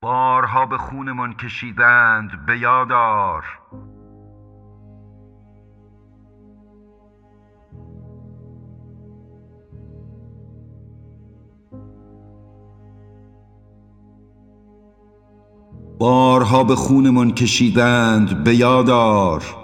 بارها به خونمان کشیدند به یادار بارها به خونمان کشیدند به یادار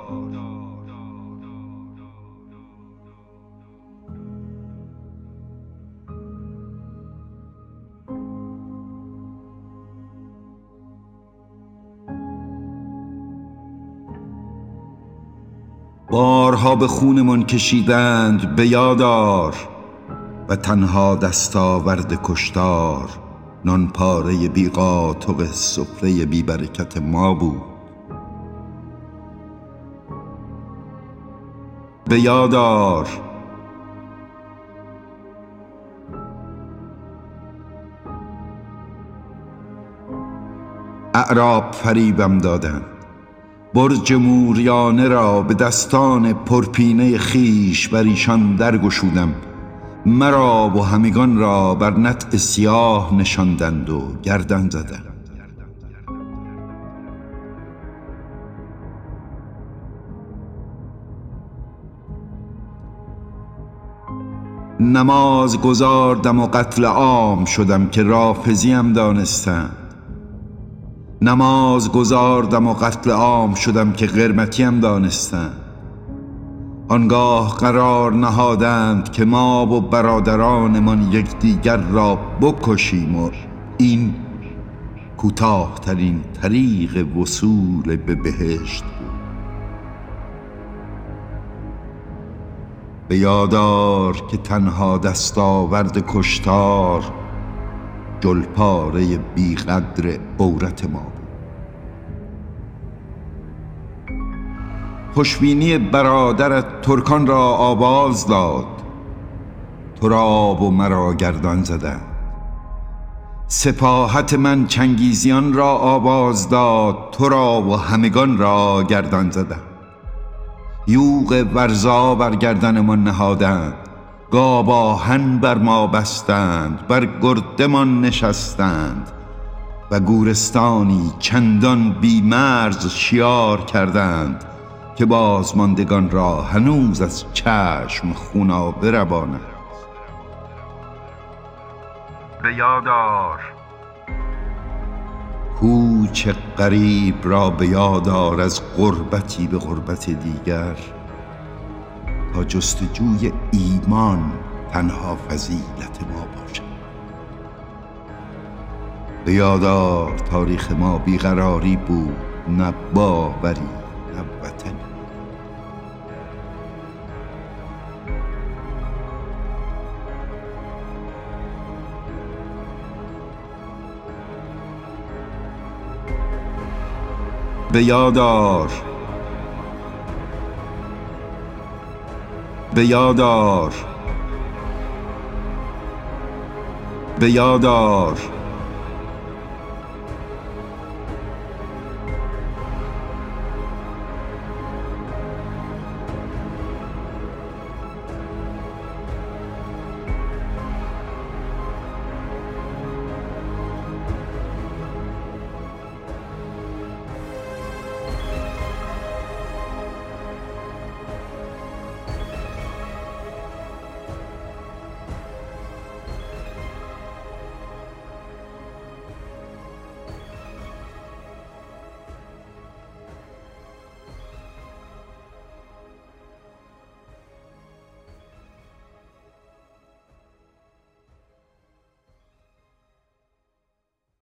بارها به خونمان کشیدند به یادار و تنها دستاورد کشتار نان پاره بی قاطق سفره بی برکت ما بود. به یادار اعراب فریبم دادند برج موریانه را به دستان پرپینه خویش بر ایشان درگشودم. مرا و همگان را بر نطع سیاه نشاندند و گردن زدند. نماز گزاردم و قتل عام شدم که رافضیم دانستند نماز گزاردم و قتل عام شدم که قرمطیم دانستند. آنگاه قرار نهادند که ما و برادرانمان یکدیگر را بکشیم و این کوتاهترین طریق وصول به بهشت بود. به یادار که تنها دستاورد کشتار جلپاره بیقدر عورت ما خوشبینی برادرت ترکان را آواز داد. تو را و مرا گردان زدند. سپاهت من چنگیزیان را آواز داد. تو را و همگان را گردان زدند. یوغ ورزا بر گردنمان نهادند. گاواهن بر ما بستند بر گردمان نشستند. و گورستانی چندان بیمرز شیار کردند که بازماندگان را هنوز از چشم خونابه روان است به یادار کوچ غریب را به یادار از غربتی به غربت دیگر. جستجوی ایمان تنها فضیلت ما باشد. به یادار تاریخ ما بیقراری بود نه باوری نه وطنی. به به یادار به یادار